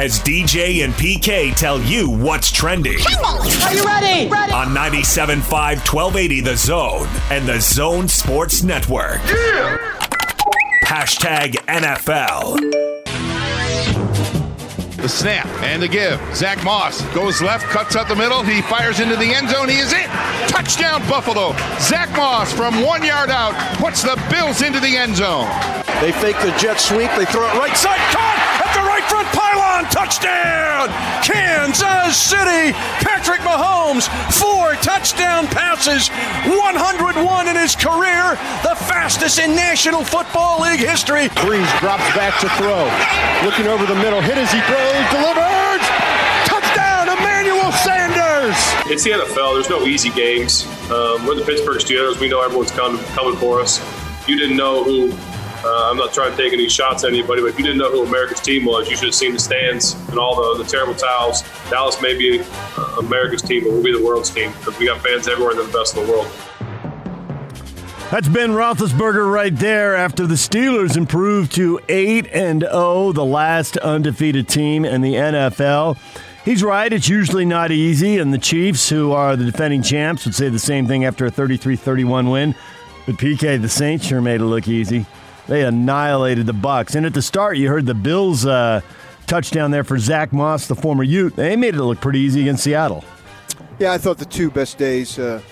as DJ and PK tell you what's trending. Are you ready? Ready. On 97.5 1280 The Zone and The Zone Sports Network. Yeah. Hashtag NFL. The snap and the give. Zach Moss goes left, cuts up the middle. He fires into the end zone. He is in. Touchdown, Buffalo. Zach Moss from one yard out puts the Bills into the end zone. They fake the jet sweep. They throw it right side. Caught at the right front pylon. Touchdown, Kansas City. Patrick Mahomes, four touchdown passes, 101 in his career, the fastest in National Football League history. Brees drops back to throw. Looking over the middle, hit as he throws, delivered. Touchdown, Emmanuel Sanders. It's the NFL. There's no easy games. Um, we're the Pittsburgh Steelers. We know everyone's coming, coming for us. You didn't know who uh, I'm not trying to take any shots at anybody, but if you didn't know who America's team was, you should have seen the stands and all the, the terrible towels. Dallas may be uh, America's team, but we'll be the world's team because we got fans everywhere and they're the best in the world. That's Ben Roethlisberger right there after the Steelers improved to 8 and 0, the last undefeated team in the NFL. He's right, it's usually not easy, and the Chiefs, who are the defending champs, would say the same thing after a 33 31 win. But PK, the Saints sure made it look easy. They annihilated the Bucks. And at the start, you heard the Bills uh, touchdown there for Zach Moss, the former Ute. They made it look pretty easy against Seattle. Yeah, I thought the two best days uh,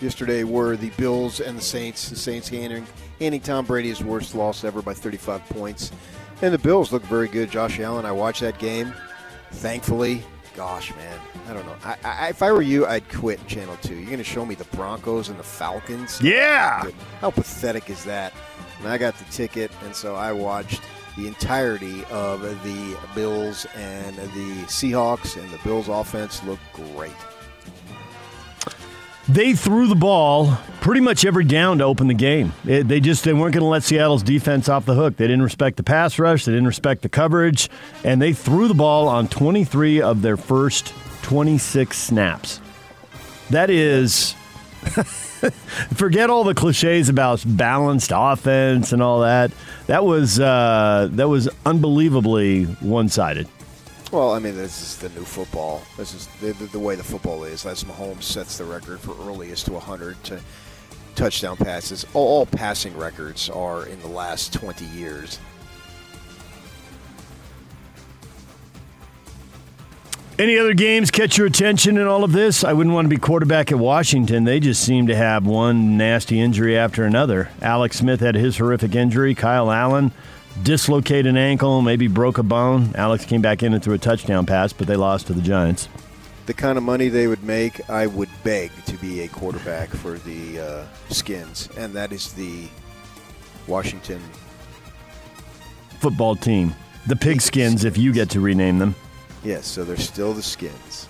yesterday were the Bills and the Saints. The Saints handing, handing Tom Brady his worst loss ever by 35 points. And the Bills looked very good. Josh Allen, I watched that game. Thankfully, gosh, man, I don't know. I, I, if I were you, I'd quit Channel 2. You're going to show me the Broncos and the Falcons? Yeah. How pathetic is that? And I got the ticket, and so I watched the entirety of the Bills and the Seahawks, and the Bills' offense looked great. They threw the ball pretty much every down to open the game. It, they just they weren't going to let Seattle's defense off the hook. They didn't respect the pass rush. They didn't respect the coverage, and they threw the ball on 23 of their first 26 snaps. That is. forget all the cliches about balanced offense and all that. That was uh, that was unbelievably one sided. Well, I mean, this is the new football. This is the, the, the way the football is. As Mahomes sets the record for earliest to 100 to touchdown passes. All, all passing records are in the last 20 years. Any other games catch your attention in all of this? I wouldn't want to be quarterback at Washington. They just seem to have one nasty injury after another. Alex Smith had his horrific injury. Kyle Allen dislocated an ankle, maybe broke a bone. Alex came back in and threw a touchdown pass, but they lost to the Giants. The kind of money they would make, I would beg to be a quarterback for the uh, Skins, and that is the Washington football team. The Pigskins, if you get to rename them. Yes, so they're still the skins.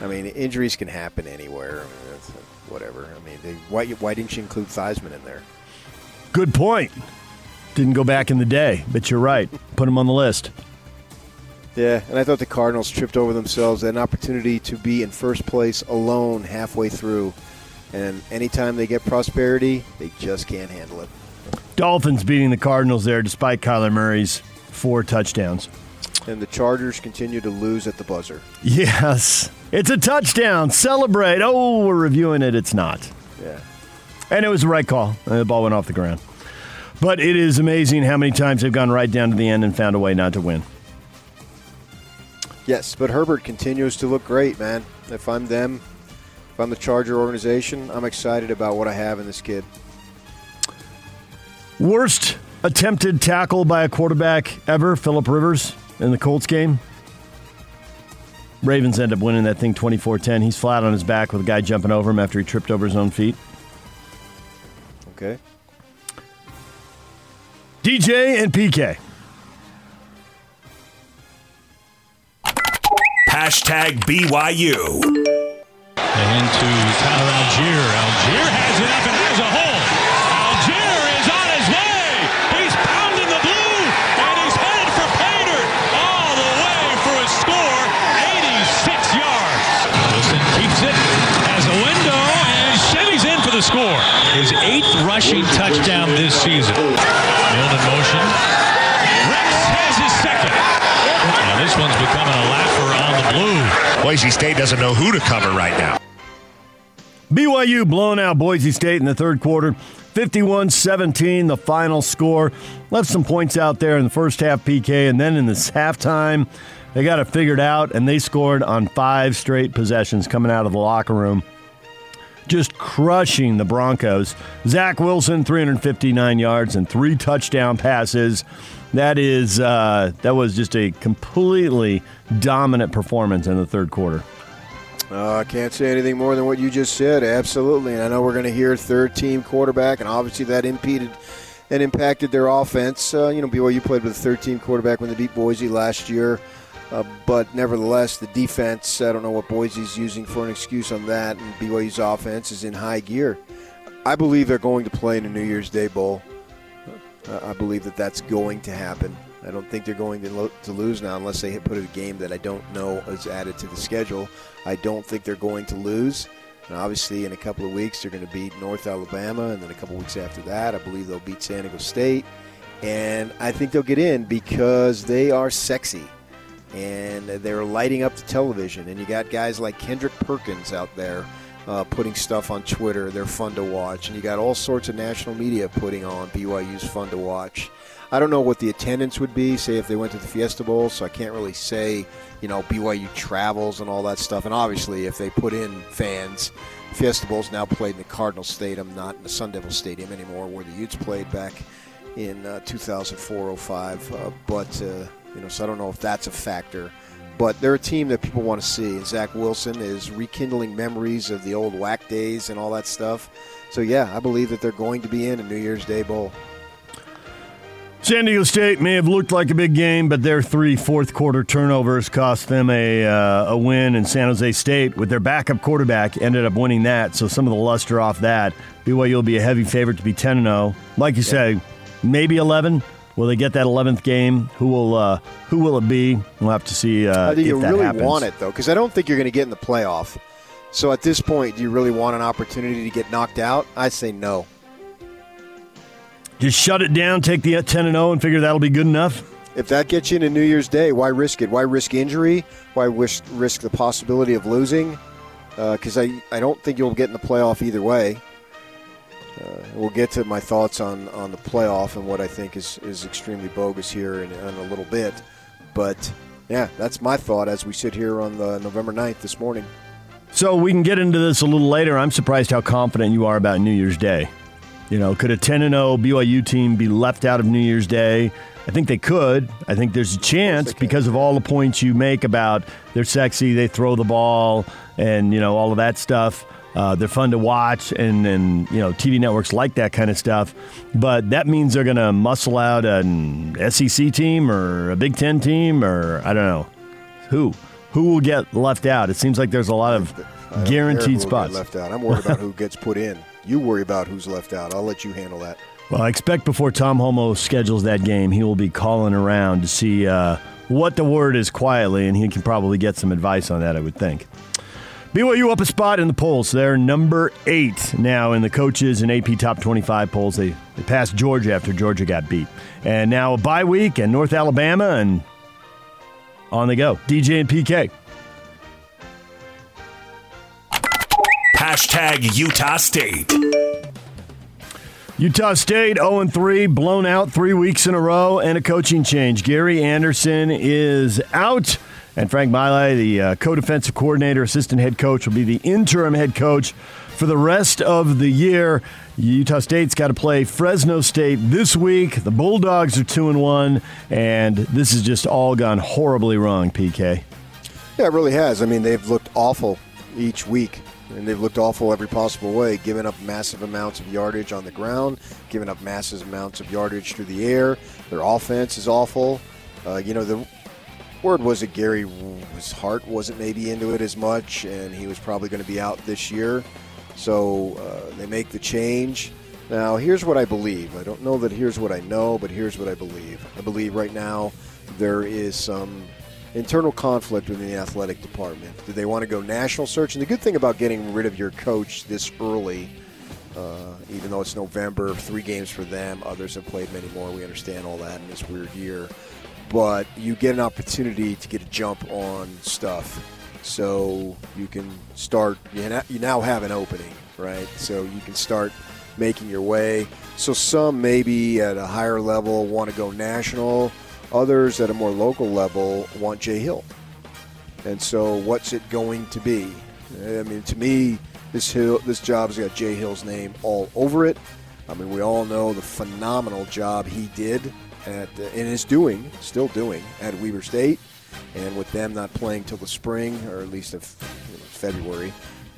I mean, injuries can happen anywhere. I mean, that's, uh, whatever. I mean, they, why, why didn't you include Theismann in there? Good point. Didn't go back in the day, but you're right. Put him on the list. Yeah, and I thought the Cardinals tripped over themselves. An opportunity to be in first place alone halfway through. And anytime they get prosperity, they just can't handle it. Dolphins beating the Cardinals there despite Kyler Murray's four touchdowns. And the Chargers continue to lose at the buzzer. Yes. It's a touchdown. Celebrate. Oh, we're reviewing it. It's not. Yeah. And it was the right call. Uh, the ball went off the ground. But it is amazing how many times they've gone right down to the end and found a way not to win. Yes, but Herbert continues to look great, man. If I'm them, if I'm the Charger organization, I'm excited about what I have in this kid. Worst attempted tackle by a quarterback ever, Philip Rivers in the Colts game. Ravens end up winning that thing 24 10. He's flat on his back with a guy jumping over him after he tripped over his own feet. Okay. DJ and PK. Hashtag BYU. And to Tyler Allgeier. Allgeier has it up and has a hole. Rushing touchdown this season. Milne in motion. Rex has his second. Now one's becoming a laugher on the blue. Boise State doesn't know who to cover right now. BYU blown out Boise State in the third quarter. 51 17, the final score. Left some points out there in the first half, PK, and then in this halftime, they got it figured out, and they scored on five straight possessions coming out of the locker room. Just crushing the Broncos. Zach Wilson, 359 yards and three touchdown passes. That is uh, that was just a completely dominant performance in the third quarter. Uh, I can't say anything more than what you just said. Absolutely, and I know we're going to hear third team quarterback, and obviously that impeded and impacted their offense. Uh, you know, BYU played with a third team quarterback when they beat Boise last year, uh, but nevertheless, the defense. I don't know what Boise's using for an excuse on that, and BYU's offense is in high gear. I believe they're going to play in a New Year's Day bowl. Uh, I believe that that's going to happen. I don't think they're going to, lo- to lose now unless they put a game that I don't know is added to the schedule. I don't think they're going to lose. And obviously, in a couple of weeks, they're going to beat North Alabama, and then a couple of weeks after that, I believe they'll beat San Diego State. And I think they'll get in because they are sexy and they're lighting up the television. And you got guys like Kendrick Perkins out there uh, putting stuff on Twitter. They're fun to watch. And you got all sorts of national media putting on BYU's fun to watch. I don't know what the attendance would be, say if they went to the Fiesta Bowl, so I can't really say, you know, BYU travels and all that stuff. And obviously, if they put in fans, Fiesta Bowl's now played in the Cardinal Stadium, not in the Sun Devil Stadium anymore, where the Utes played back in uh, 2004-05. Uh, but, uh, you know, so I don't know if that's a factor. But they're a team that people want to see. And Zach Wilson is rekindling memories of the old whack days and all that stuff. So, yeah, I believe that they're going to be in a New Year's Day Bowl. San Diego State may have looked like a big game, but their three fourth quarter turnovers cost them a, uh, a win. And San Jose State, with their backup quarterback, ended up winning that. So some of the luster off that. BYU will be a heavy favorite to be 10 0. Like you say, maybe 11. Will they get that 11th game? Who will uh, who will it be? We'll have to see. Uh, do you really happens. want it though? Because I don't think you're going to get in the playoff. So at this point, do you really want an opportunity to get knocked out? I say no. Just shut it down, take the 10 and 0, and figure that'll be good enough. If that gets you into New Year's Day, why risk it? Why risk injury? Why risk, risk the possibility of losing? Because I, I don't think you'll get in the playoff either way. Uh, we'll get to my thoughts on, on the playoff and what I think is, is extremely bogus here in, in a little bit. But yeah, that's my thought as we sit here on the November 9th this morning. So we can get into this a little later. I'm surprised how confident you are about New Year's Day. You know, could a 10 0 BYU team be left out of New Year's Day? I think they could. I think there's a chance because of all the points you make about they're sexy, they throw the ball, and, you know, all of that stuff. Uh, they're fun to watch, and, and, you know, TV networks like that kind of stuff. But that means they're going to muscle out an SEC team or a Big Ten team or I don't know. Who? Who will get left out? It seems like there's a lot of I don't care who guaranteed spots. left out. I'm worried about who gets put in. You worry about who's left out. I'll let you handle that. Well, I expect before Tom Holmoe schedules that game, he will be calling around to see uh, what the word is quietly, and he can probably get some advice on that, I would think. BYU up a spot in the polls. They're number eight now in the coaches and AP top 25 polls. They, they passed Georgia after Georgia got beat. And now a bye week and North Alabama, and on they go. DJ and PK. Hashtag Utah State. Utah State 0 3, blown out three weeks in a row, and a coaching change. Gary Anderson is out, and Frank Maile, the uh, co defensive coordinator, assistant head coach, will be the interim head coach for the rest of the year. Utah State's got to play Fresno State this week. The Bulldogs are 2 and 1, and this has just all gone horribly wrong, PK. Yeah, it really has. I mean, they've looked awful each week, and they've looked awful every possible way, giving up massive amounts of yardage on the ground, giving up massive amounts of yardage through the air. Their offense is awful. Uh, you know, the word was that Gary, his heart wasn't maybe into it as much, and he was probably going to be out this year. So uh, they make the change. Now, here's what I believe. I don't know that here's what I know, but here's what I believe. I believe right now there is some internal conflict within the athletic department. Do they want to go national search? And the good thing about getting rid of your coach this early, uh, even though it's November, three games for them, others have played many more. We understand all that in this weird year. But you get an opportunity to get a jump on stuff. So you can start. You now have an opening, right? So you can start making your way. So some maybe at a higher level want to go national. Others at a more local level want Jay Hill. And so, what's it going to be? I mean, to me, this hill, this job's got Jay Hill's name all over it. I mean, we all know the phenomenal job he did at uh, and is doing, still doing at Weber State, and with them not playing till the spring or at least of you know, February,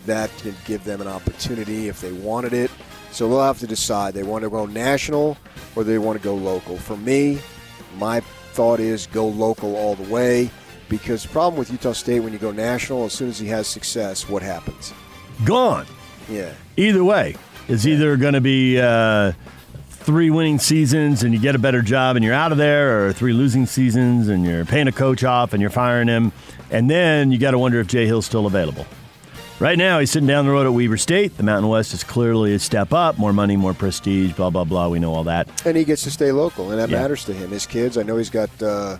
that could give them an opportunity if they wanted it. So they'll have to decide they want to go national or they want to go local. For me, my thought is go local all the way because the problem with Utah State when you go national, as soon as he has success, what happens? Gone. Yeah. Either way, it's either going to be uh, three winning seasons and you get a better job and you're out of there, or three losing seasons and you're paying a coach off and you're firing him. And then you got to wonder if Jay Hill's still available. Right now, he's sitting down the road at Weber State. The Mountain West is clearly a step up. More money, more prestige, blah, blah, blah. We know all that. And he gets to stay local, and that Yeah. matters to him. His kids, I know he's got uh,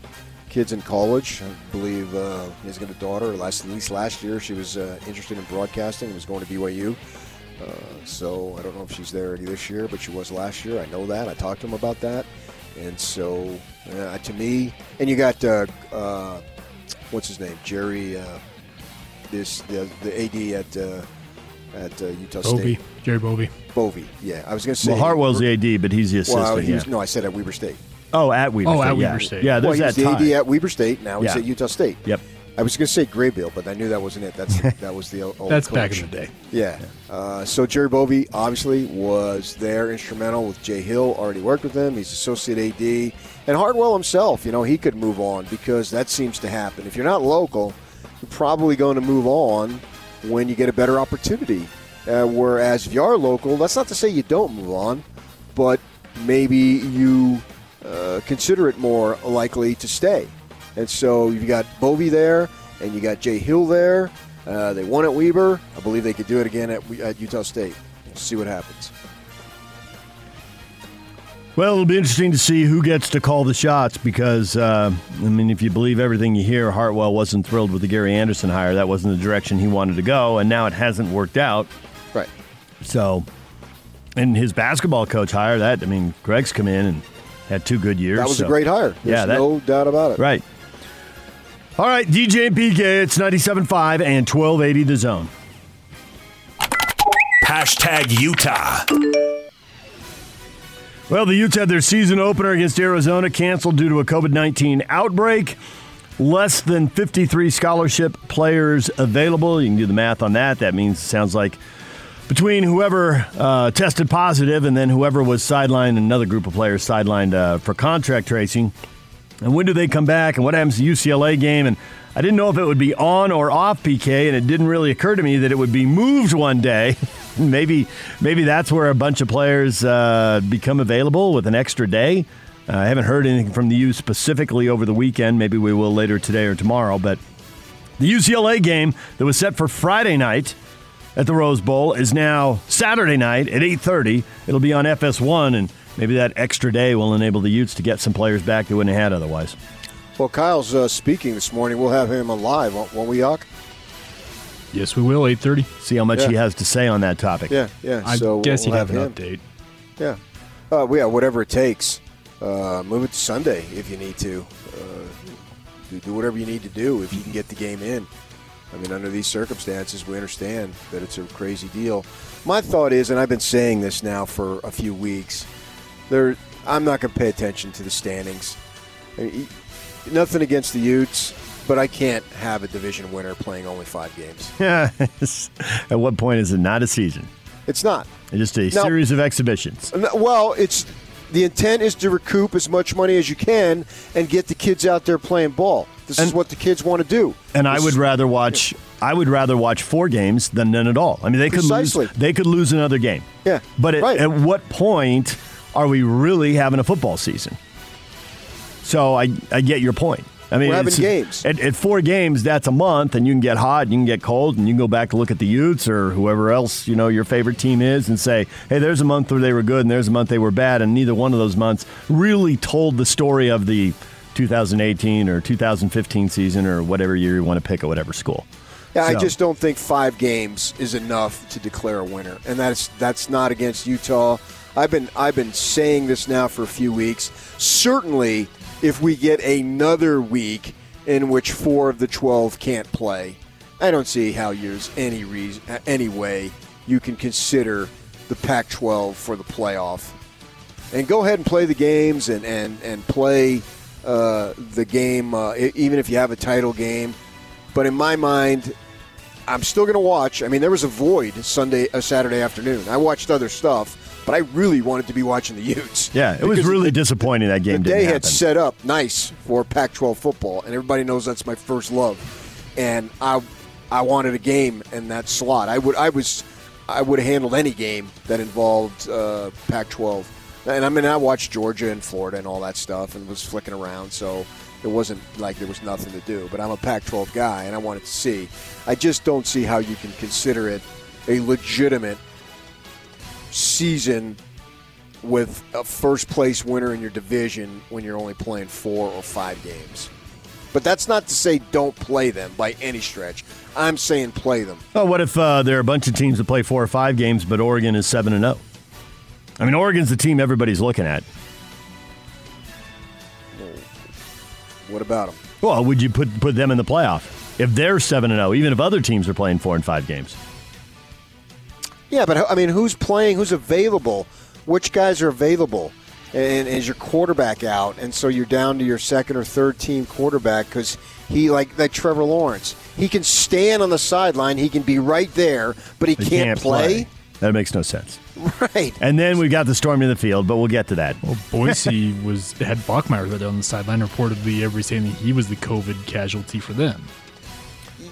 kids in college. I believe uh, he's got a daughter. Last, at least last year, she was uh, interested in broadcasting and was going to BYU. Uh, so I don't know if she's there any this year, but she was last year. I know that. I talked to him about that. And so, uh, to me, and you got uh, uh, what's his name, Jerry, uh, this the, the AD at uh, at uh, Utah Bovee, State. Jerry Bovee. Bovee, yeah. I was going to say Well, Hartwell's the AD, but he's the assistant. Well, he yeah. no, I said at Weber State. Oh, at Weber Oh, State. at yeah. Weber State. Yeah, well, there's he was that the tie. AD at Weber State. Now he's Yeah. at Utah State. Yep. I was going to say Graybeal, but I knew that wasn't it. That's that was the old That's back in collection. the day. Yeah. Uh, so Jerry Bovee obviously was there, instrumental with Jay Hill. Already worked with him. He's associate AD, and Hartwell himself. You know, he could move on because that seems to happen. If you're not local, you're probably going to move on when you get a better opportunity. Uh, whereas if you are local, that's not to say you don't move on, but maybe you uh, consider it more likely to stay. And so you've got Bovee there, and you got Jay Hill there. Uh, they won at Weber. I believe they could do it again at, at Utah State. We'll see what happens. Well, it'll be interesting to see who gets to call the shots because, uh, I mean, if you believe everything you hear, Hartwell wasn't thrilled with the Gary Anderson hire. That wasn't the direction he wanted to go, and now it hasn't worked out. Right. So, and his basketball coach hire, that, I mean, Greg's come in and had two good years. That was so- a great hire. There's Yeah, that- no doubt about it. Right. All right, DJ and PK, it's 97.5 and 1280 the zone. Hashtag Utah. Well, the Utes had their season opener against Arizona canceled due to a COVID 19 outbreak. Less than 53 scholarship players available. You can do the math on that. That means, it sounds like between whoever uh, tested positive and then whoever was sidelined, another group of players sidelined uh, for contact tracing. And when do they come back? And what happens to UCLA game? And I didn't know if it would be on or off PK, and it didn't really occur to me that it would be moved one day. maybe, maybe that's where a bunch of players uh, become available with an extra day. Uh, I haven't heard anything from the U specifically over the weekend. Maybe we will later today or tomorrow. But the UCLA game that was set for Friday night at the Rose Bowl is now Saturday night at 8:30. It'll be on FS1, and maybe that extra day will enable the Utes to get some players back they wouldn't have had otherwise. Well, Kyle's uh, speaking this morning. We'll have him alive, won't, won't we, Yock? Yes, we will. Eight thirty. See how much Yeah. he has to say on that topic. Yeah, yeah. I so guess we'll he'd have an him. update. Yeah. Uh, well, yeah, whatever it takes. Uh, move it to Sunday if you need to. Uh, do, do whatever you need to do if you can get the game in. I mean, under these circumstances, we understand that it's a crazy deal. My thought is, and I've been saying this now for a few weeks, there. I'm not going to pay attention to the standings. I mean, nothing against the Utes, but I can't have a division winner playing only five games. Yeah. At what point is it not a season? It's not. It's just a No. series of exhibitions. Well, it's the intent is to recoup as much money as you can and get the kids out there playing ball. This is And- what the kids want to do. And I would is- rather watch. I would rather watch four games than none at all. I mean, they could Precisely. lose. They could lose another game. Yeah, But at, right. at what point are we really having a football season? So I, I get your point. I mean, We're having it's- games. At, at four games, that's a month, and you can get hot, and you can get cold, and you can go back to look at the Utes or whoever else you know your favorite team is, and say, hey, there's a month where they were good, and there's a month they were bad, and neither one of those months really told the story of the 2018 or 2015 season or whatever year you want to pick at whatever school. Yeah, I just don't think five games is enough to declare a winner, and that's that's not against Utah. I've been I've been saying this now for a few weeks. Certainly, if we get another week in which four of the twelve can't play, I don't see how there's any reason, any way you can consider the Pac-12 for the playoff. And go ahead and play the games and and and play uh, the game, uh, even if you have a title game. But in my mind, I'm still going to watch. I mean, there was a void Sunday, uh, Saturday afternoon. I watched other stuff, but I really wanted to be watching the Utes. Yeah, it was really the- disappointing that game the day had set up nice for Pac-12 football, and everybody knows that's my first love. And I, I wanted a game in that slot. I would, I was, I would have handled any game that involved uh, Pac-12. And I mean, I watched Georgia and Florida and all that stuff, and was flicking around. So it wasn't like there was nothing to do. But I'm a Pac-12 guy, and I wanted to see. I just don't see how you can consider it a legitimate season with a first place winner in your division when you're only playing four or five games. But that's not to say don't play them by any stretch. I'm saying play them. Oh, what if uh, there are a bunch of teams that play four or five games, but Oregon is seven and zero? I mean, Oregon's the team everybody's looking at. What about them? Well, would you put put them in the playoff if they're seven and zero, even if other teams are playing four and five games? Yeah, but I mean, who's playing? Who's available? Which guys are available? And is your quarterback out? And so you're down to your second or third team quarterback because he, like like Trevor Lawrence, he can stand on the sideline. He can be right there, but he They can't, play. That makes no sense. Right. And then we've got the storm in the field, but we'll get to that. Well, Boise was had Bachmeier there on the sideline. Reportedly, everybody saying that he was the COVID casualty for them.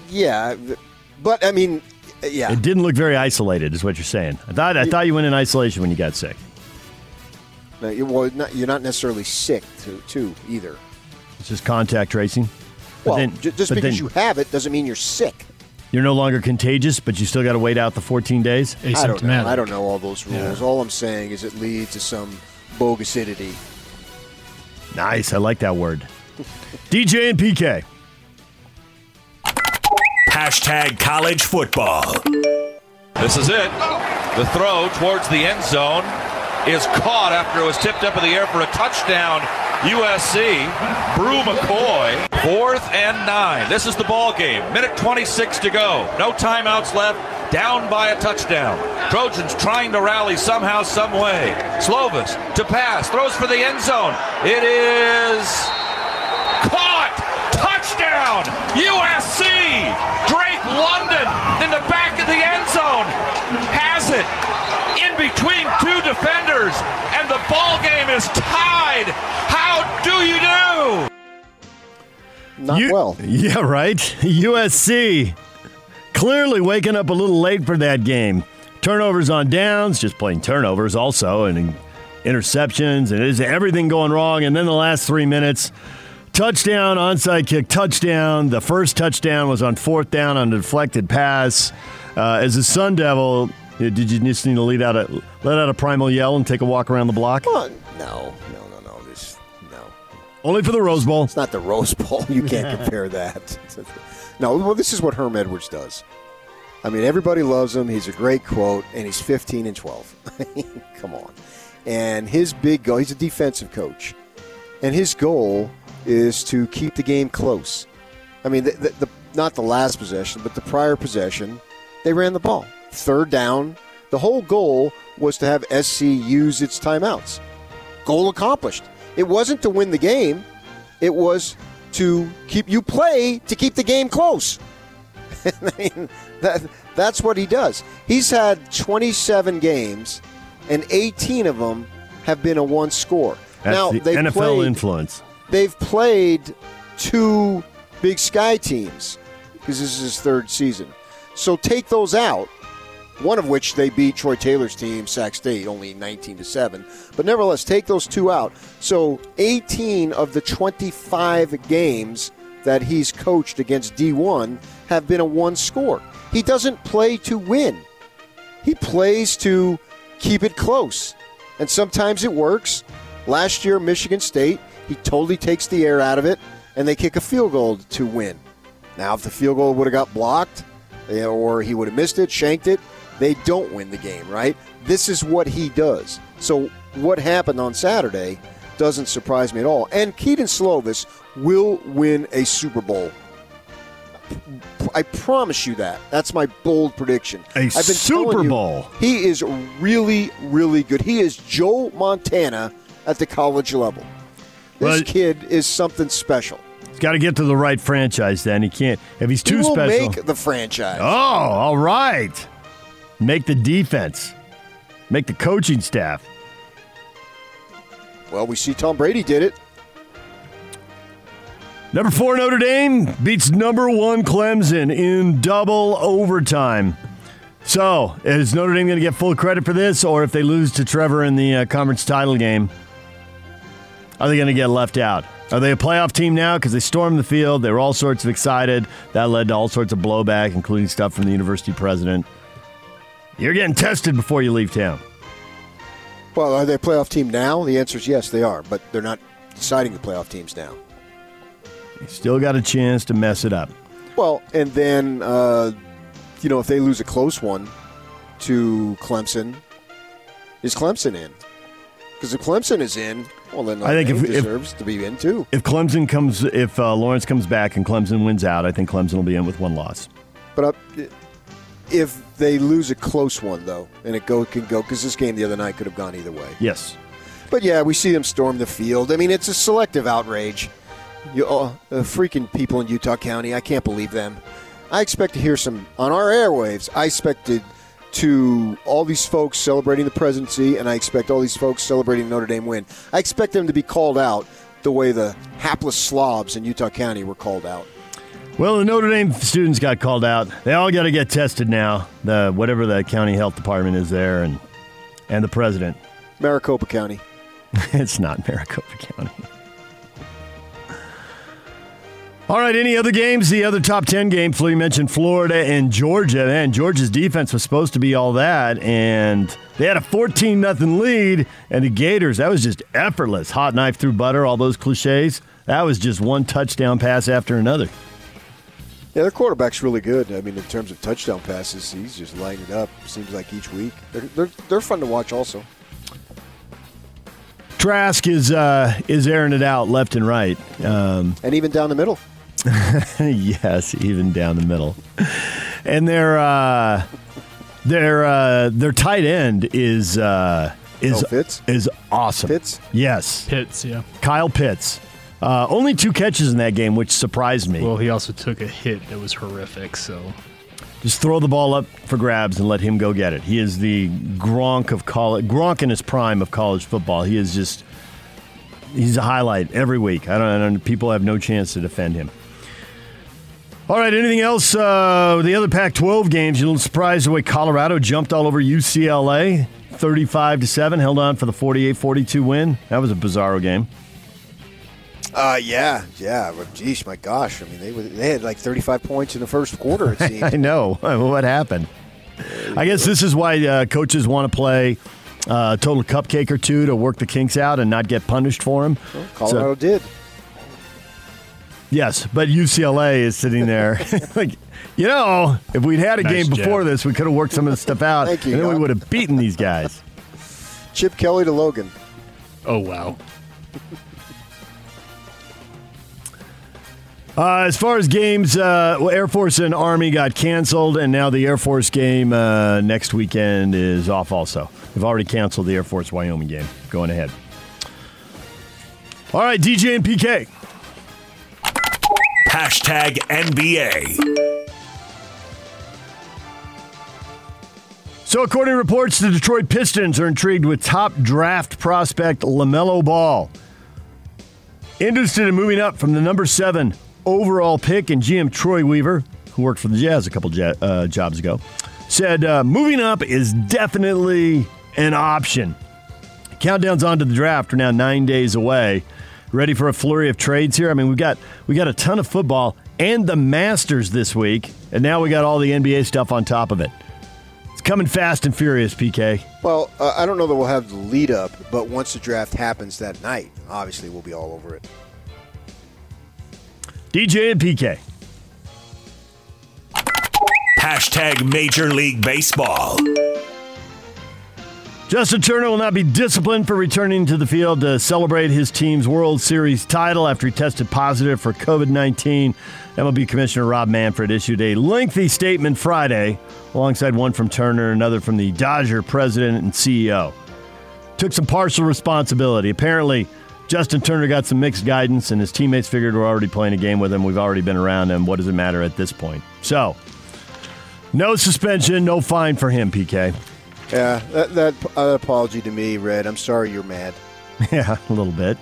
Yeah, but I mean, yeah. It didn't look very isolated, is what you're saying. I thought I thought you went in isolation when you got sick. No, you, well, not, you're not necessarily sick too, too either. It's just contact tracing. But Well, then- just because then you have it doesn't mean you're sick. you're no longer contagious, but you still got to wait out the 14 days. I don't know. I don't know all those rules. All I'm saying is it leads to some bogusidity. Nice, I like that word. DJ and PK. Hashtag college football. This is it. The throw towards the end zone is caught after it was tipped up in the air for a touchdown. USC. Bru McCoy. Fourth and nine. This is the ball game. Minute 26 to go. No timeouts left. Down by a touchdown. Trojans trying to rally somehow, some way. Slovis to pass. Throws for the end zone. It is. Touchdown. USC. Drake London in the back of the end zone has it in between two defenders, and the ball game is tied. How do you do? Not well. Yeah, right. USC clearly waking up a little late for that game. Turnovers on downs, just playing turnovers also, and interceptions, and is everything going wrong. And then the last three minutes, touchdown, onside kick, touchdown. The first touchdown was on fourth down on a deflected pass. Uh, as a Sun Devil, did you just need to lead out a let out a primal yell and take a walk around the block? Well, no, no, no, no. This, no. Only for the Rose Bowl. It's not the Rose Bowl. You can't compare that. No, well, this is what Herm Edwards does. I mean, everybody loves him. He's a great quote, and he's 15 and 12. Come on. And his big goal, he's a defensive coach, and his goal is to keep the game close. I mean, the, the, the, not the last possession, but the prior possession, they ran the ball. Third down. The whole goal was to have SC use its timeouts. Goal accomplished. It wasn't to win the game, it was to keep you play to keep the game close. I mean, that, that's what he does. He's had 27 games, and 18 of them have been a one score. That's now the they NFL played, influence. They've played two Big Sky teams because this is his third season. So take those out. One of which they beat Troy Taylor's team, Sac State, only 19 to seven. But nevertheless, take those two out. So 18 of the 25 games that he's coached against D1 have been a one score. He doesn't play to win. He plays to keep it close. And sometimes it works. Last year, Michigan State, He totally takes the air out of it, and they kick a field goal to win. Now, if the field goal would have got blocked, eh, or he would have missed it, shanked it, they don't win the game, right? This is what he does. So, what happened on Saturday doesn't surprise me at all. And Kedon Slovis will win a Super Bowl. I promise you that. That's my bold prediction. A I've been Super you, Bowl. He is really, really good. He is Joe Montana at the college level. This Well- kid is something special. He's got to get to the right franchise. Then he can't. If he's too He will special, make the franchise. oh, all right. Make the defense. Make the coaching staff. Well, we see Tom Brady did it. Number four Notre Dame beats number one Clemson in double overtime. So, is Notre Dame going to get full credit for this, or if they lose to Trevor in the uh, conference title game, are they going to get left out? Are they a playoff team now because they stormed the field? They were all sorts of excited. That led to all sorts of blowback, including stuff from the university president. You're getting tested before you leave town. Well, are they a playoff team now? The answer is yes, they are, but they're not deciding the playoff teams now. You still got a chance to mess it up. Well, and then, uh, you know, if they lose a close one to Clemson, is Clemson in? Because if Clemson is in, well, then I think Notre if- Dame if- to be in too. If Clemson comes, if uh, Lawrence comes back and Clemson wins out, I think Clemson will be in with one loss. But uh, if they lose a close one, though, and it go can go because this game the other night could have gone either way. Yes. But yeah, we see them storm the field. I mean, it's a selective outrage. You, uh, uh, freaking people in Utah County, I can't believe them. I expect to hear some on our airwaves. I expected to all these folks celebrating the presidency, and I expect all these folks celebrating Notre Dame win. I expect them to be called out the way the hapless slobs in Utah County were called out. Well, the Notre Dame students got called out. They all got to get tested now. The whatever the county health department is there, and and the president. Maricopa County. it's not Maricopa County. All right, any other games? The other top 10 game, Flea mentioned Florida and Georgia. Man, Georgia's defense was supposed to be all that, and they had a 14 nothing lead, and the Gators, that was just effortless. Hot knife through butter, all those cliches. That was just one touchdown pass after another. Yeah, their quarterback's really good. I mean, in terms of touchdown passes, he's just lighting it up. Seems like each week. They're, they're, they're fun to watch also. Trask is uh, is airing it out left and right. Um, and even down the middle. yes, even down the middle. And their uh, their uh, their tight end is uh, is Oh, Fitz? is awesome. Pitts? Yes, Pitts, yeah. Kyle Pitts. Uh, only two catches in that game, which surprised me. Well, he also took a hit that was horrific, so Just throw the ball up for grabs and let him go get it. He is the Gronk of college. Gronk in his prime of college football. He is just he's a highlight every week. I don't, I don't people have no chance to defend him. All right, anything else? Uh, the other Pac-12 games. You're a little surprised the way Colorado jumped all over UCLA, 35 to seven, held on for the 48-42 win. That was a bizarro game. Uh, yeah, yeah. But geez, my gosh. I mean, they were, they had like 35 points in the first quarter, it I know what happened. I guess this is why uh, coaches want to play uh, a total cupcake or two to work the kinks out and not get punished for them. Colorado did. Yes, but UCLA is sitting there like, you know, if we'd had a Nice game before jab. this, we could have worked some of this stuff out, Thank you, and then we would have beaten these guys. Chip Kelly to Logan. oh wow. Uh, as far as games, uh, well, Air Force and Army got canceled, and now the Air Force game uh, next weekend is off also. They've already canceled the Air Force Wyoming game. Going ahead. All right, DJ and PK. Hashtag NBA. So, according to reports, the Detroit Pistons are intrigued with top draft prospect LaMelo Ball. Interested in moving up from the number seven overall pick, and GM Troy Weaver, who worked for the Jazz a couple uh, jobs ago, said uh, moving up is definitely an option. Countdowns on to the draft are now nine days away. Ready for a flurry of trades here? I mean, we got we got a ton of football and the Masters this week, and now we got all the NBA stuff on top of it. It's coming fast and furious, PK. Well, uh, I don't know that we'll have the lead up, but once the draft happens that night, obviously we'll be all over it. DJ and PK. Hashtag Major League Baseball. Justin Turner will not be disciplined for returning to the field to celebrate his team's World Series title after he tested positive for COVID 19. MLB Commissioner Rob Manfred issued a lengthy statement Friday, alongside one from Turner another from the Dodger president and CEO. Took some partial responsibility. Apparently, Justin Turner got some mixed guidance, and his teammates figured we're already playing a game with him. We've already been around him. What does it matter at this point? So, no suspension, no fine for him, PK. Yeah, that, that uh, apology to me, Red. I'm sorry you're mad. Yeah, a little bit.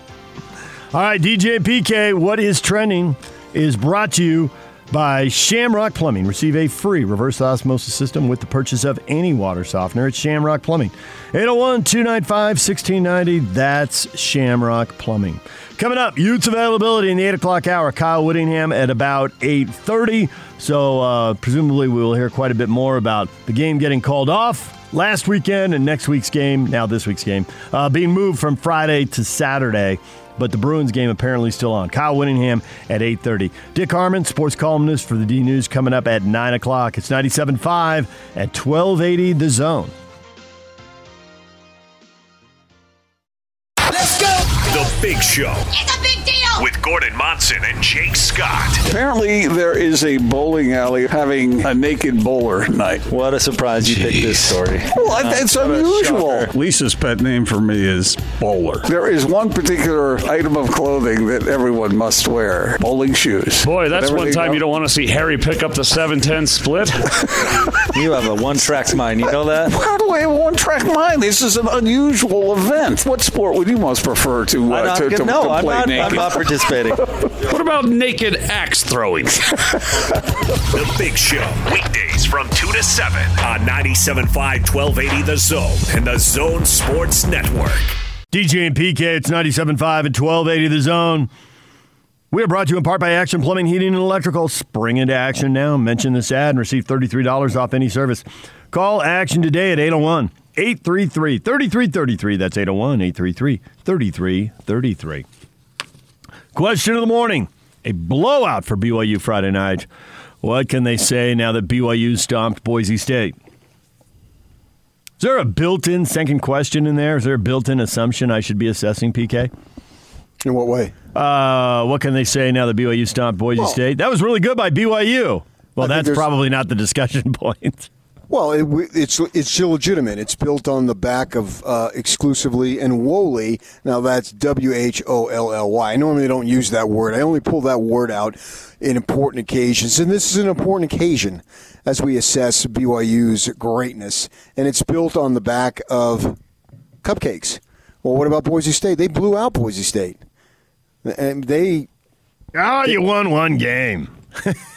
All right, DJ PK, what is trending is brought to you by Shamrock Plumbing. Receive a free reverse osmosis system with the purchase of any water softener at Shamrock Plumbing. 801 295 1690. That's Shamrock Plumbing. Coming up, Utes availability in the 8 o'clock hour. Kyle Whittingham at about 8.30. So uh, presumably we will hear quite a bit more about the game getting called off last weekend and next week's game, now this week's game, uh, being moved from Friday to Saturday. But the Bruins game apparently still on. Kyle Whittingham at 8.30. Dick Harmon, sports columnist for the D News, coming up at 9 o'clock. It's 97.5 at 1280 The Zone. Let's go. The Big Show It's a big deal. With Gordon Monson and Jake Scott. Apparently, there is a bowling alley having a naked bowler night. What a surprise you picked this story. Well, I- it's unusual. Lisa's pet name for me is Bowler. There is one particular item of clothing that everyone must wear bowling shoes. Boy, that's one time go- you don't want to see Harry pick up the 710 split. You have a one track mind. You know that? How do I have a one track mind? This is an unusual event. What sport would you most prefer to, uh, not to, gonna- no, to I'm play not, naked? I'm not participating. What about naked axe throwing? The Big Show, weekdays from 2 to 7 on 97.5 1280 The Zone and The Zone Sports Network. DJ and PK, it's 97.5 and 1280 The Zone. We are brought to you in part by Action Plumbing, Heating, and Electrical. Spring into action now. Mention this ad and receive $33 off any service. Call Action today at 801 833 3333. That's 801 833 3333. Question of the morning A blowout for BYU Friday night. What can they say now that BYU stomped Boise State? Is there a built in second question in there? Is there a built in assumption I should be assessing, PK? In what way? Uh, what can they say now that BYU stomped Boise Well- State? That was really good by BYU. Well, I that's probably not the discussion point. Well, it, it's it's illegitimate. It's built on the back of uh, exclusively and wholly. Now that's W H O L L Y. I normally don't use that word. I only pull that word out in important occasions, and this is an important occasion as we assess BYU's greatness, and it's built on the back of cupcakes. Well, what about Boise State? They blew out Boise State, and they. Oh, you won one game.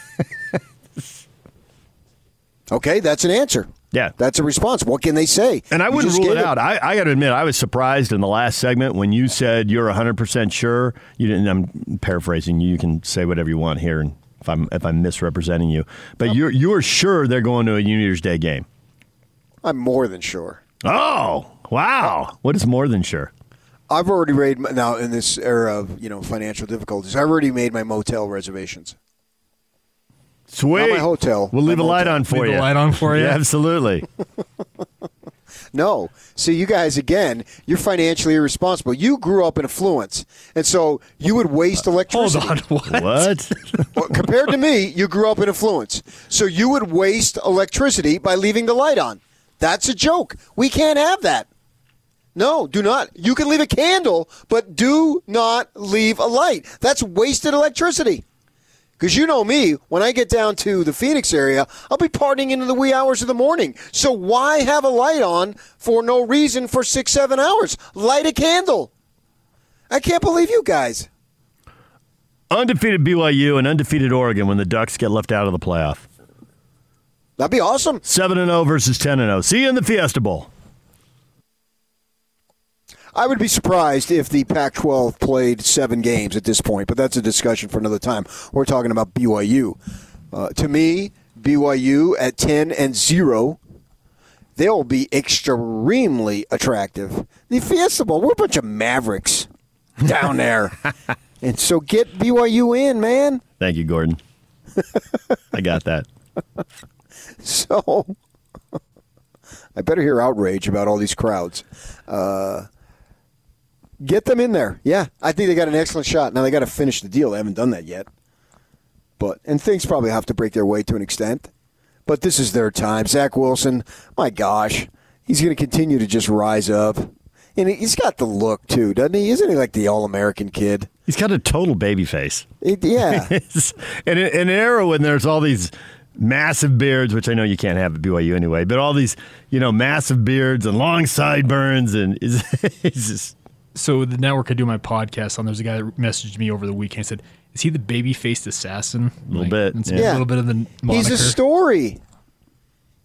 Okay, that's an answer. Yeah. That's a response. What can they say? And I You wouldn't rule it gave out. I, I got to admit, I was surprised in the last segment when you said you're 100% sure. You didn't. I'm paraphrasing you. You can say whatever you want here, and if I'm if I'm misrepresenting you, but you're you're sure they're going to a New Year's Day game. I'm more than sure. Oh, wow! What is more than sure? I've already made now in this era of you know financial difficulties. I've already made my motel reservations. Sweet. Not my hotel. We'll leave my a light motel. on for Leave you. a light on for you? Yeah, absolutely. No, see you guys again. You're financially irresponsible. You grew up in affluence, and so you would waste uh, electricity. Hold on. What? what? Well, compared to me, you grew up in affluence, so you would waste electricity by leaving the light on. That's a joke. We can't have that. No, do not. You can leave a candle, but do not leave a light. That's wasted electricity. Because you know me, when I get down to the Phoenix area, I'll be partying into the wee hours of the morning. So why have a light on for no reason for six, seven hours? Light a candle. I can't believe you guys. Undefeated BYU and undefeated Oregon when the Ducks get left out of the playoff. That'd be awesome. 7 and 0 versus 10 and 0. See you in the Fiesta Bowl. I would be surprised if the Pac 12 played seven games at this point, but that's a discussion for another time. We're talking about BYU. Uh, to me, BYU at 10 and 0 they'll be extremely attractive. The Fiesta Bowl, we're a bunch of mavericks down there. and so get BYU in, man. Thank you, Gordon. I got that. So I better hear outrage about all these crowds. Uh, get them in there. Yeah, I think they got an excellent shot. Now they got to finish the deal. They haven't done that yet. But and things probably have to break their way to an extent. But this is their time. Zach Wilson, my gosh, he's going to continue to just rise up. And he's got the look too, doesn't he? Isn't he like the all-American kid? He's got a total baby face. It, yeah. in, in an era when there's all these massive beards, which I know you can't have at BYU anyway, but all these, you know, massive beards and long sideburns, and it's, it's just. So the network I do my podcast on, there's a guy that messaged me over the weekend. Said, "Is he the baby-faced assassin?" A little bit, it's yeah. a little bit of the moniker. He's a story.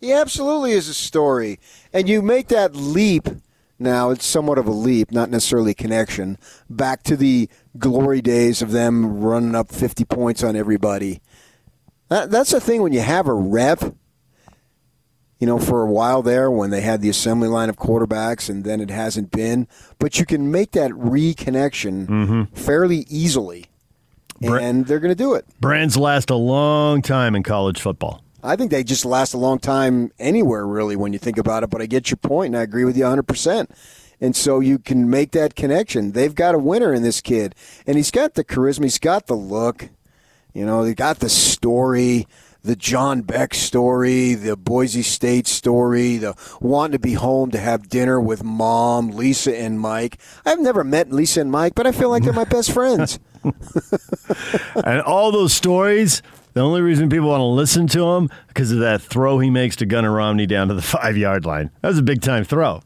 He absolutely is a story. And you make that leap now, it's somewhat of a leap, not necessarily a connection, back to the glory days of them running up 50 points on everybody. That, that's the thing when you have a rep, you know, for a while there when they had the assembly line of quarterbacks and then it hasn't been. But you can make that reconnection mm-hmm. fairly easily. Bra- And they're going to do it. Brands last a long time in college football. I think they just last a long time anywhere, really, when you think about it. But I get your point, and I agree with you 100%. And so you can make that connection. They've got a winner in this kid, and he's got the charisma, he's got the look. You know, they got the story, the John Beck story, the Boise State story, the wanting to be home to have dinner with mom, Lisa, and Mike. I've never met Lisa and Mike, but I feel like they're my best friends. and all those stories, the only reason people want to listen to him because of that throw he makes to Gunnar Romney down to the five yard line. That was a big time throw.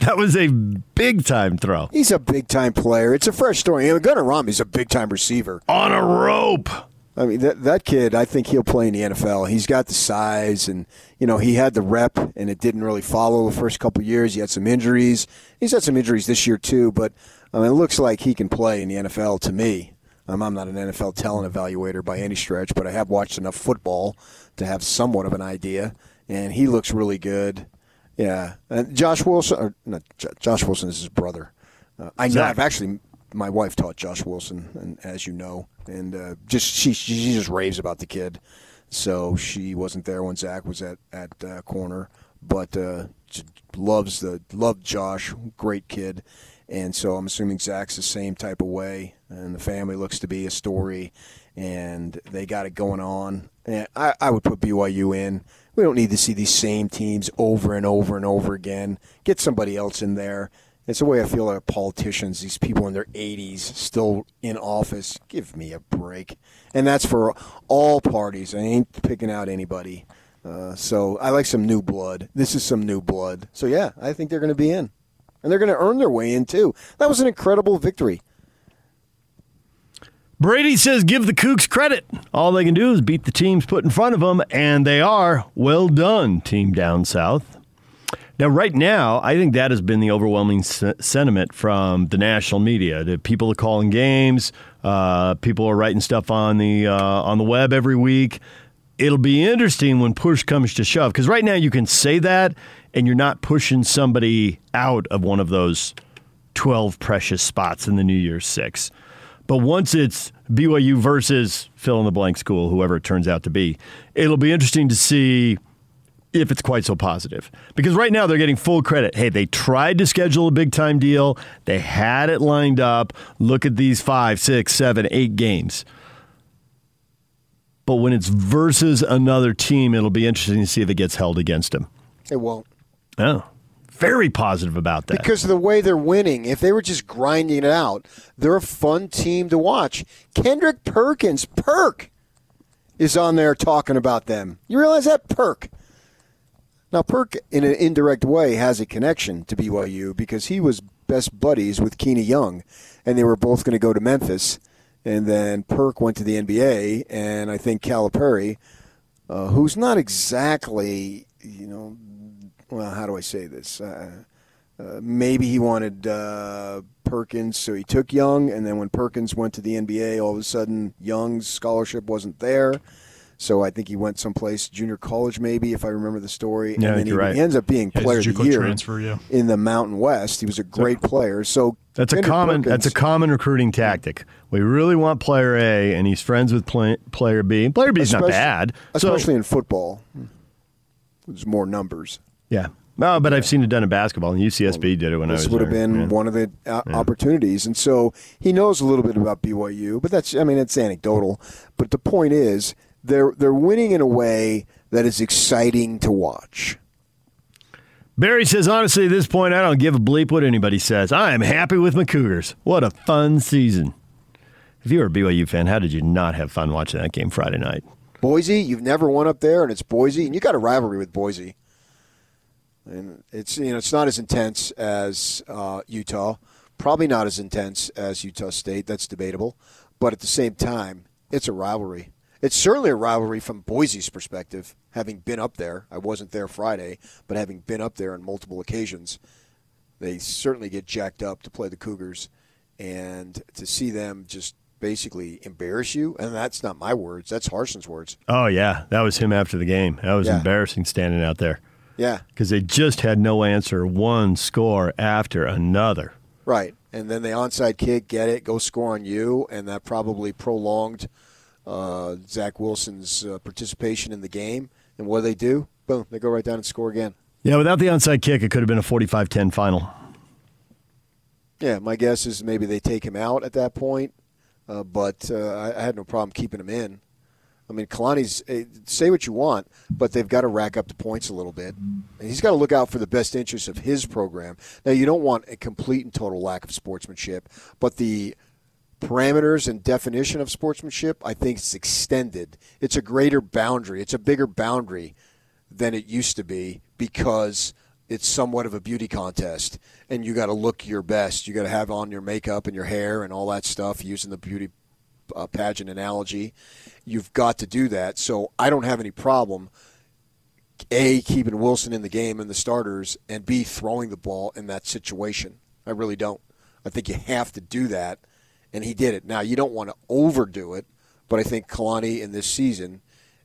That was a big time throw. He's a big time player. It's a fresh story. And Gunnar Romney's a big time receiver. On a rope. I mean, that, that kid, I think he'll play in the NFL. He's got the size, and, you know, he had the rep, and it didn't really follow the first couple of years. He had some injuries. He's had some injuries this year, too, but I mean, it looks like he can play in the NFL to me. Um, I'm not an NFL talent evaluator by any stretch, but I have watched enough football to have somewhat of an idea, and he looks really good. Yeah. And Josh Wilson, or not, Josh Wilson is his brother. Uh, I know, I've actually, my wife taught Josh Wilson, and as you know, and uh, just she, she just raves about the kid. So she wasn't there when Zach was at at uh, corner, but uh, loves the loved Josh, great kid, and so I'm assuming Zach's the same type of way, and the family looks to be a story, and they got it going on. And I, I would put BYU in. We don't need to see these same teams over and over and over again. Get somebody else in there. It's the way I feel about politicians, these people in their 80s still in office. Give me a break. And that's for all parties. I ain't picking out anybody. Uh, so I like some new blood. This is some new blood. So yeah, I think they're going to be in. And they're going to earn their way in too. That was an incredible victory. Brady says give the Cougs credit. All they can do is beat the teams put in front of them, and they are. Well done, team down south. Now, right now, I think that has been the overwhelming se- sentiment from the national media. The people are calling games. Uh, people are writing stuff on the uh, on the web every week. It'll be interesting when push comes to shove because right now you can say that, and you're not pushing somebody out of one of those twelve precious spots in the New Year's Six. But once it's BYU versus fill in the blank school, whoever it turns out to be, it'll be interesting to see if it's quite so positive. Because right now they're getting full credit. Hey, they tried to schedule a big time deal, they had it lined up. Look at these five, six, seven, eight games. But when it's versus another team, it'll be interesting to see if it gets held against them. It won't. Oh, very positive about that. Because of the way they're winning. If they were just grinding it out, they're a fun team to watch. Kendrick Perkins, Perk, is on there talking about them. You realize that? Perk. Now, Perk, in an indirect way, has a connection to BYU because he was best buddies with Keena Young, and they were both going to go to Memphis. And then Perk went to the NBA, and I think Calipari, uh, who's not exactly, you know, well, how do I say this? Uh, uh, maybe he wanted uh, Perkins, so he took Young, and then when Perkins went to the NBA, all of a sudden Young's scholarship wasn't there. So I think he went someplace, junior college maybe, if I remember the story. Yeah, and then he, right. he ends up being Yeah, player of the year transfer, yeah. in the Mountain West. He was a great player. So That's a common. Perkins- That's a common recruiting tactic. We really want player A, and he's friends with play, player B. Player B is not especially- bad. So- especially in football. There's more numbers. yeah. No, but I've seen it done in basketball, and UCSB did it when I was. this would have been Yeah. one of the uh, opportunities. And so he knows a little bit about BYU, but that's I mean it's anecdotal. But the point is they're they're winning in a way that is exciting to watch. Barry says, honestly, at this point, I don't give a bleep what anybody says. I am happy with my Cougars. What a fun season. If you were a BYU fan, how did you not have fun watching that game Friday night? Boise, you've never won up there, and it's Boise, and you got a rivalry with Boise. And it's you know it's not as intense as uh, Utah, probably not as intense as Utah State. That's debatable, but at the same time, it's a rivalry. It's certainly a rivalry from Boise's perspective, having been up there. I wasn't there Friday, but having been up there on multiple occasions, they certainly get jacked up to play the Cougars, and to see them just basically embarrass you. And that's not my words; that's Harsin's words. Oh, yeah. That was him after the game. That was Yeah. embarrassing standing out there Yeah, because they just had no answer, one score after another. Right. And then the onside kick, get it, go score on you, and that probably prolonged uh, Zach Wilson's uh, participation in the game. And what do they do? Boom, they go right down and score again. Yeah, without the onside kick, it could have been a 45 10 final. Yeah, my guess is maybe they take him out at that point, uh, but uh, I, I had no problem keeping him in. I mean, Kalani's eh, say what you want, but they've got to rack up the points a little bit. And he's got to look out for the best interests of his program. Now, you don't want a complete and total lack of sportsmanship, but the parameters and definition of sportsmanship, I think it's extended. It's a greater boundary. It's a bigger boundary than it used to be because it's somewhat of a beauty contest and you got to look your best. You got to have on your makeup and your hair and all that stuff using the beauty uh, pageant analogy. You've got to do that. So I don't have any problem a keeping Wilson in the game and the starters and b throwing the ball in that situation. I really don't. I think you have to do that and he did it. Now you don't want to overdo it, but I think Kalani in this season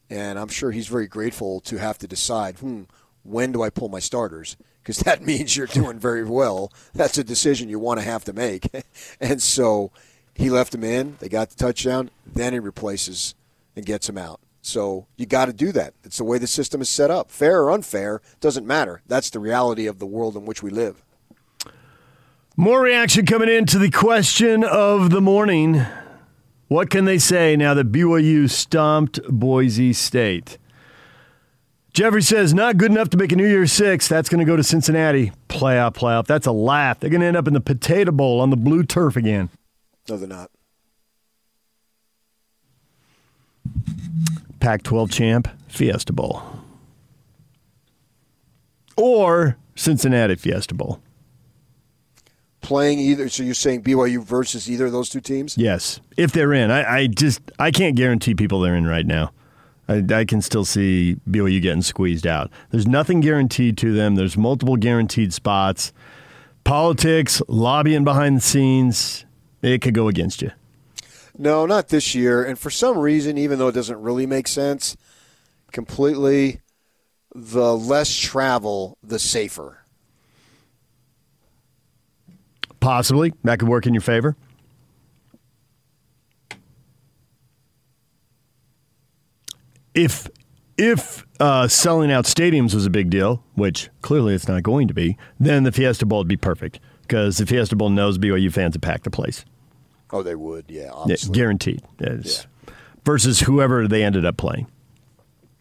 and I'm sure he's very grateful to have to decide, hmm, when do I pull my starters? Because that means you're doing very well. That's a decision you want to have to make. and so he left him in. They got the touchdown. Then he replaces and gets him out. So you got to do that. It's the way the system is set up. Fair or unfair doesn't matter. That's the reality of the world in which we live. More reaction coming in to the question of the morning. What can they say now that BYU stomped Boise State? Jeffrey says, not good enough to make a New Year's Six. That's going to go to Cincinnati. Playoff, playoff. That's a laugh. They're going to end up in the Potato Bowl on the blue turf again. No, they're not. Pac 12 champ, Fiesta Bowl. Or Cincinnati Fiesta Bowl. Playing either, so you're saying BYU versus either of those two teams? Yes, if they're in. I, I just I can't guarantee people they're in right now. I, I can still see BYU getting squeezed out. There's nothing guaranteed to them. There's multiple guaranteed spots. Politics, lobbying behind the scenes, it could go against you. No, not this year. And for some reason, even though it doesn't really make sense, completely, the less travel, the safer. Possibly that could work in your favor. If if uh, selling out stadiums was a big deal, which clearly it's not going to be, then the Fiesta Bowl would be perfect because the Fiesta Bowl knows BYU fans would pack the place. Oh, they would, yeah, Yeah, guaranteed. It's- Versus whoever they ended up playing.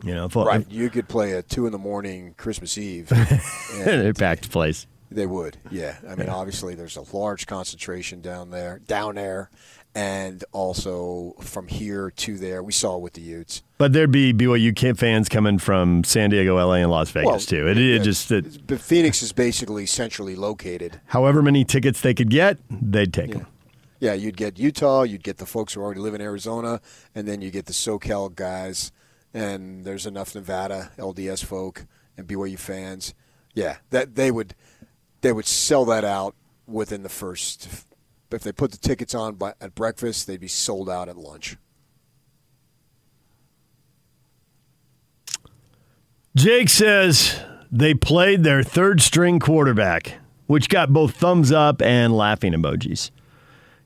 You know, if, Right. You could play at 2 in the morning Christmas Eve. they packed the place. They would, yeah. I mean, obviously, there's a large concentration down there, down there, and also from here to there. We saw with the Utes. But there'd be BYU camp fans coming from San Diego, LA, and Las Vegas Well, too. It, it yeah, just it, But Phoenix is basically centrally located. however many tickets they could get, they'd take them. Yeah, you'd get Utah, you'd get the folks who already live in Arizona, and then you get the SoCal guys, and there's enough Nevada LDS folk and BYU fans. Yeah, that they would they would sell that out within the first. If they put the tickets on by, at breakfast, they'd be sold out at lunch. Jake says they played their third string quarterback, which got both thumbs up and laughing emojis.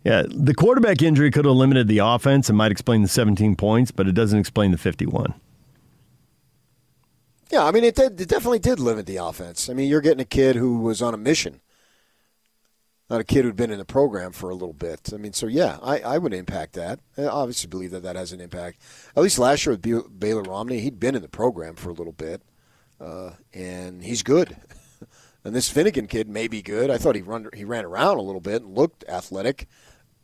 Yeah, the quarterback injury could have limited the offense and might explain the 17 points, but it doesn't explain the 51. Yeah, I mean, it, did, it definitely did limit the offense. I mean, you're getting a kid who was on a mission, not a kid who'd been in the program for a little bit. I mean, so yeah, I, I would impact that. I obviously believe that that has an impact. At least last year with Baylor Romney, he'd been in the program for a little bit, uh, and he's good. and this Fennegan kid may be good. I thought he run he ran around a little bit and looked athletic.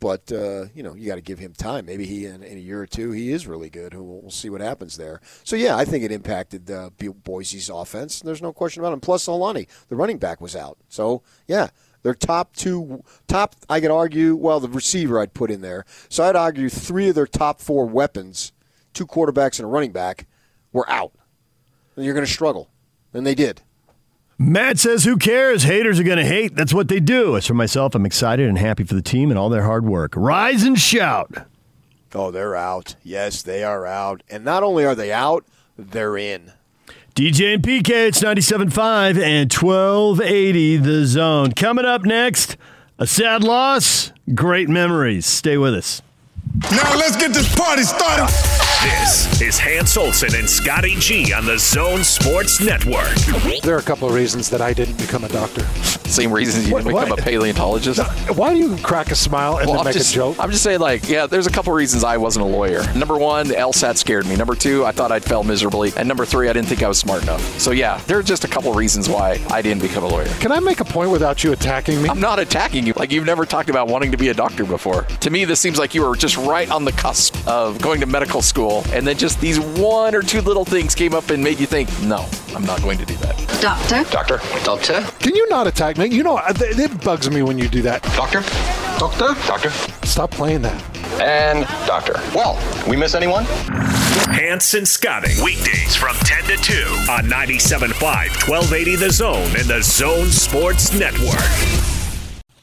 But uh, you know, you got to give him time. Maybe he in, in, a year or two he is really good. We'll, we'll see what happens there. So yeah, I think it impacted uh, Boise's offense. There's no question about it. And plus, Solani, the running back, was out. So yeah, their top two, top I could argue. Well, the receiver I'd put in there. So I'd argue three of their top four weapons, two quarterbacks and a running back, were out. And you're going to struggle, and they did. Matt says, Who cares? Haters are going to hate. That's what they do. As for myself, I'm excited and happy for the team and all their hard work. Rise and shout. Oh, they're out. Yes, they are out. And not only are they out, they're in. DJ and PK, it's 97.5 and 1280 the zone. Coming up next, a sad loss, great memories. Stay with us. Now let's get this party started. This is Hans Olsen and Scotty G on the Zone Sports Network. There are a couple of reasons that I didn't become a doctor. Same reasons you didn't What- become what? a paleontologist. Why do you crack a smile and Well, then I'm make just, a joke? I'm just saying, like, yeah, there's a couple of reasons I wasn't a lawyer. Number one, the LSAT scared me. Number two, I thought I'd fail miserably. And number three, I didn't think I was smart enough. So, yeah, there are just a couple of reasons why I didn't become a lawyer. Can I make a point without you attacking me? I'm not attacking you. Like, you've never talked about wanting to be a doctor before. To me, this seems like you were just right on the cusp of going to medical school. And then just these one or two little things came up and made you think, no, I'm not going to do that. Doctor? Doctor? Doctor? Can you not attack me? You know, it, it bugs me when you do that. Doctor? Doctor? Doctor? Stop playing that. And doctor. Well, we miss anyone? Hanson and Scotty. Weekdays from 10 to 2 on 97.5, 1280 The Zone and the Zone Sports Network.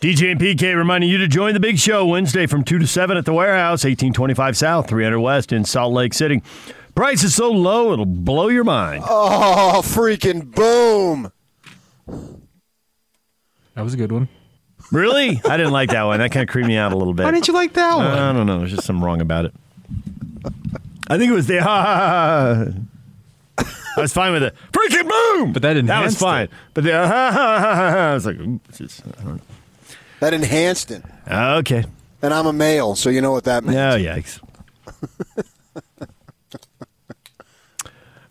DJ and PK reminding you to join the big show Wednesday from 2 to 7 at the warehouse, 1825 South, 300 West in Salt Lake City. Price is so low, it'll blow your mind. Oh, freaking boom. That was a good one. Really? I didn't like that one. That kind of creeped me out a little bit. Why didn't you like that one? I don't know. There's just something wrong about it. I think it was the ha ha ha. ha. I was fine with it. Freaking boom! But that didn't. That was fine. it. But the ha ha ha ha ha. I was like, just, I don't That enhanced it. Ah, okay. And I'm a male, so you know what that means. Oh, yikes.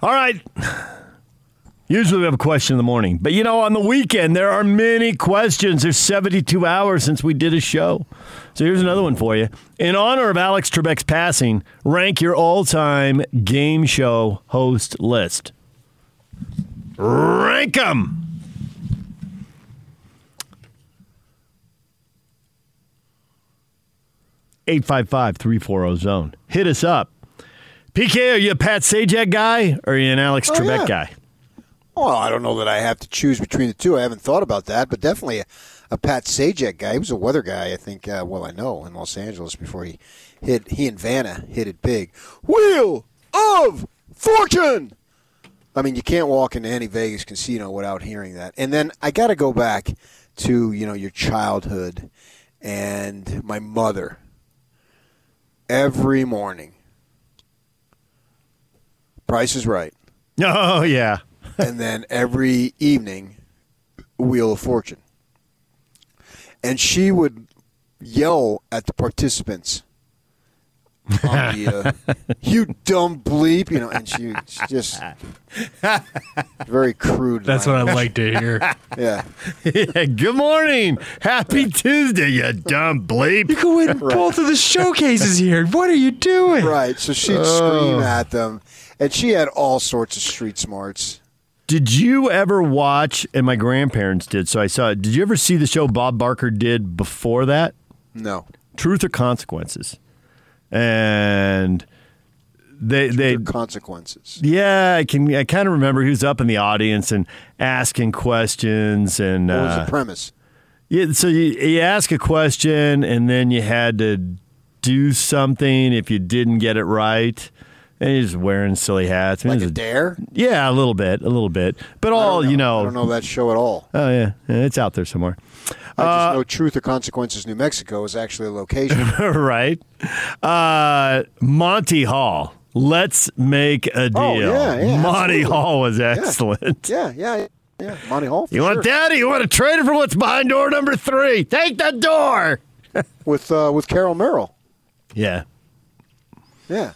All right. Usually we have a question in the morning. But you know, on the weekend, there are many questions. There's 72 hours since we did a show. So here's another one for you. In honor of Alex Trebek's passing, rank your all time game show host list. Rank them. Eight five five three four zero zone. Hit us up. PK, are you a Pat Sajak guy or are you an Alex Oh, Trebek yeah. guy? Well, I don't know that I have to choose between the two. I haven't thought about that, but definitely a, a Pat Sajak guy. He was a weather guy, I think. Uh, well, I know in Los Angeles before he hit. He and Vanna hit it big. Wheel of Fortune. I mean, you can't walk into any Vegas casino without hearing that. And then I got to go back to you know your childhood and my mother. Every morning, Price is Right. Oh, yeah. and then every evening, Wheel of Fortune. And she would yell at the participants. On the, uh, you dumb bleep, you know, and she, she just very crude. That's what I like to hear. Yeah. yeah. Good morning. Happy Tuesday, you dumb bleep. You can win both of the showcases here. What are you doing? Right. So she'd Oh. scream at them, and she had all sorts of street smarts. Did you ever watch, and my grandparents did, so I saw it. Did you ever see the show Bob Barker did before that? No. Truth or Consequences. And they they consequences. Yeah, I can I kind of remember he was up in the audience and asking questions and What was uh, the premise? Yeah, so you, you ask a question and then you had to do something if you didn't get it right. And he's wearing silly hats. I mean, Like a dare? Yeah, a little bit, a little bit. But all you know, I don't know that show at all. Oh yeah, yeah it's out there somewhere. I Uh, just know Truth or Consequences, New Mexico is actually a location. right. Uh, Monty Hall. Let's make a deal. Oh, yeah, yeah, Monty absolutely. Hall was excellent. yeah, yeah, yeah. Monty Hall. You want sure. that, or you want to trade it for what's behind door number three? Take the door. with uh, with Carol Merrill? Yeah. Yeah.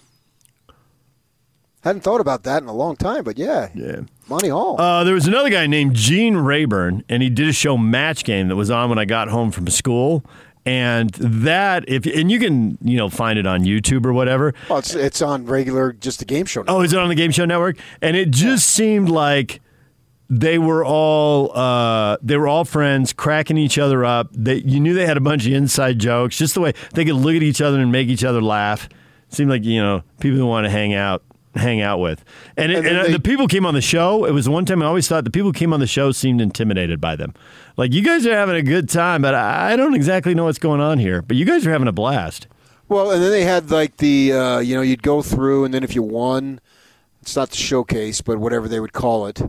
Hadn't thought about that in a long time, but yeah, yeah. Monty Hall. Uh, there was another guy named Gene Rayburn, and he did a show Match Game that was on when I got home from school. And that, if and you can, you know, find it on YouTube or whatever. Well, it's it's on regular, just the game show. Now. Oh, is it on the Game Show Network? And it just seemed like they were all uh, they were all friends, cracking each other up. They, you knew they had a bunch of inside jokes, just the way they could look at each other and make each other laugh. seemed like you know people who want to hang out hang out with. And, it, And and, uh, they- the people came on the show. It was one time I always thought the people came on the show seemed intimidated by them. Like you guys are having a good time, but I don't exactly know what's going on here. But you guys are having a blast. Well, and then they had like the uh, you know you'd go through, and then if you won, it's not the showcase, but whatever they would call it,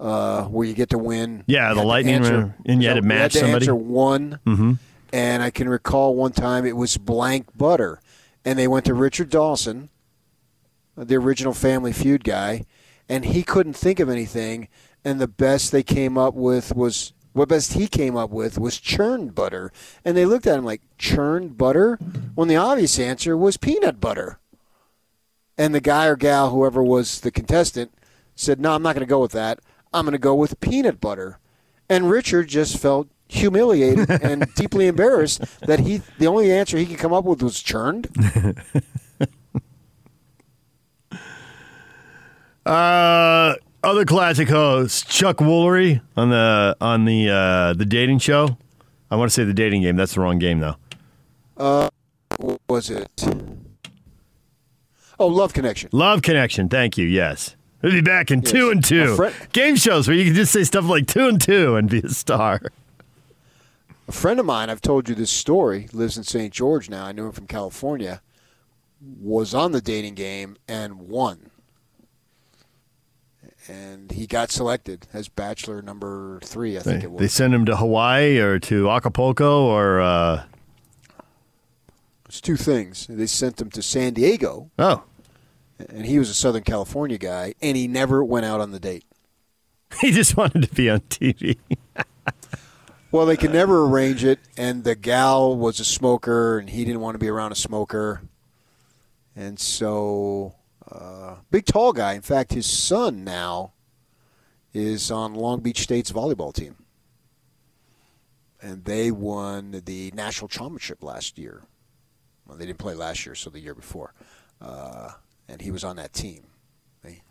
uh, where you get to win. Yeah, the lightning answer- round, and you had to match to somebody. Answer one, Mm-hmm. and I can recall one time it was blank butter, and they went to Richard Dawson, Uh, the original Family Feud guy, and he couldn't think of anything, and the best they came up with was what best he came up with was churned butter, and they looked at him like churned butter, when the obvious answer was peanut butter, and the guy or gal, whoever was the contestant, said, "No, I'm not going to go with that. I'm going to go with peanut butter," and Richard just felt humiliated and deeply embarrassed that he the only answer he could come up with was churned. Uh, other classic hosts, Chuck Woolery on the on the uh, the dating show. I want to say the dating game. That's the wrong game though. Uh, what was it? Oh, Love Connection. Love Connection. Thank you. Yes, we'll be back in Yes. two and two friend- game shows where you can just say stuff like two and two and be a star. A friend of mine, I've told you this story, lives in St. George now. I knew him from California. Was on the dating game and won. And he got selected as bachelor number three, I think They, it was. they send him to Hawaii or to Acapulco or uh, It's two things. They sent him to San Diego, oh, and he was a Southern California guy, and he never went out on the date. he just wanted to be on TV. Well, they could never arrange it, and the gal was a smoker, and he didn't want to be around a smoker. And so, uh, big tall guy. In fact, his son now is on Long Beach State's volleyball team. And they won the national championship last year. Well, they didn't play last year, so the year before. Uh, and he was on that team. They-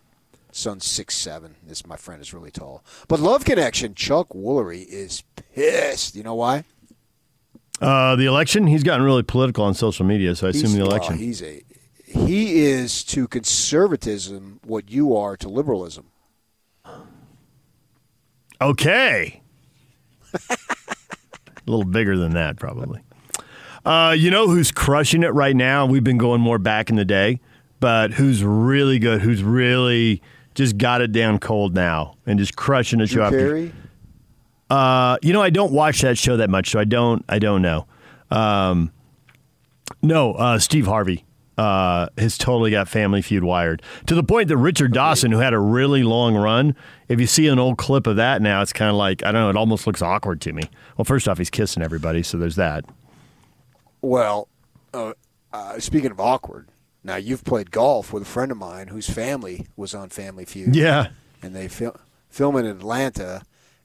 Son's six seven. This my friend is really tall. But Love Connection, Chuck Woolery is pissed. You know why? Uh, the election. He's gotten really political on social media, so I assume the well, election. he's a he is to conservatism what you are to liberalism. Okay. a little bigger than that, probably. Uh, you know who's crushing it right now? We've been going more back in the day, but who's really good? Who's really just got it down cold now and just crushing it Drew show after Carey? Uh, you know, I don't watch that show that much, so I don't. I don't know. Um, no, uh, Steve Harvey uh, has totally got Family Feud wired to the point that Richard Dawson, who had a really long run, if you see an old clip of that now, it's kind of like I don't know. It almost looks awkward to me. Well, first off, he's kissing everybody, so there's that. Well, uh, uh, speaking of awkward, now you've played golf with a friend of mine whose family was on Family Feud. Yeah. and they fil- film in Atlanta,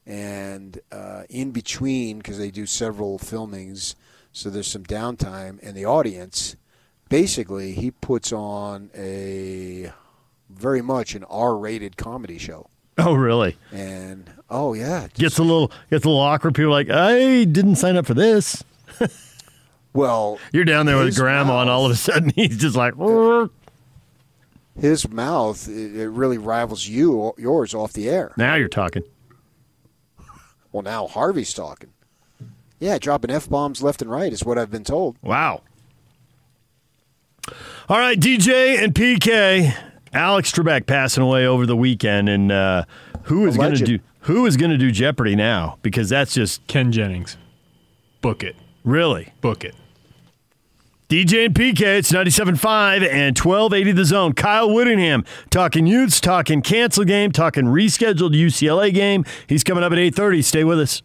and uh, in between because they do several filmings, so there's some downtime, and the audience, basically, he puts on a very much an R-rated comedy show, Oh, really? and oh yeah, Gets a little gets a little awkward. People are like, I didn't sign up for this. well, You're down there with grandma, and all of a sudden he's just like, his mouth it, it really rivals you yours off the air. now you're talking. Well, now Harvey's talking. Yeah, dropping f bombs left and right is what I've been told. Wow. All right, DJ and PK. Alex Trebek passing away over the weekend, and uh, who is going to do who is going to do Jeopardy now? Because that's just Ken Jennings. Book it. Really? Book it. DJ and PK, it's 97.5 and 1280 the zone. Kyle Whittingham talking Utes, talking cancel game, talking rescheduled UCLA game. He's coming up at 8.30. Stay with us.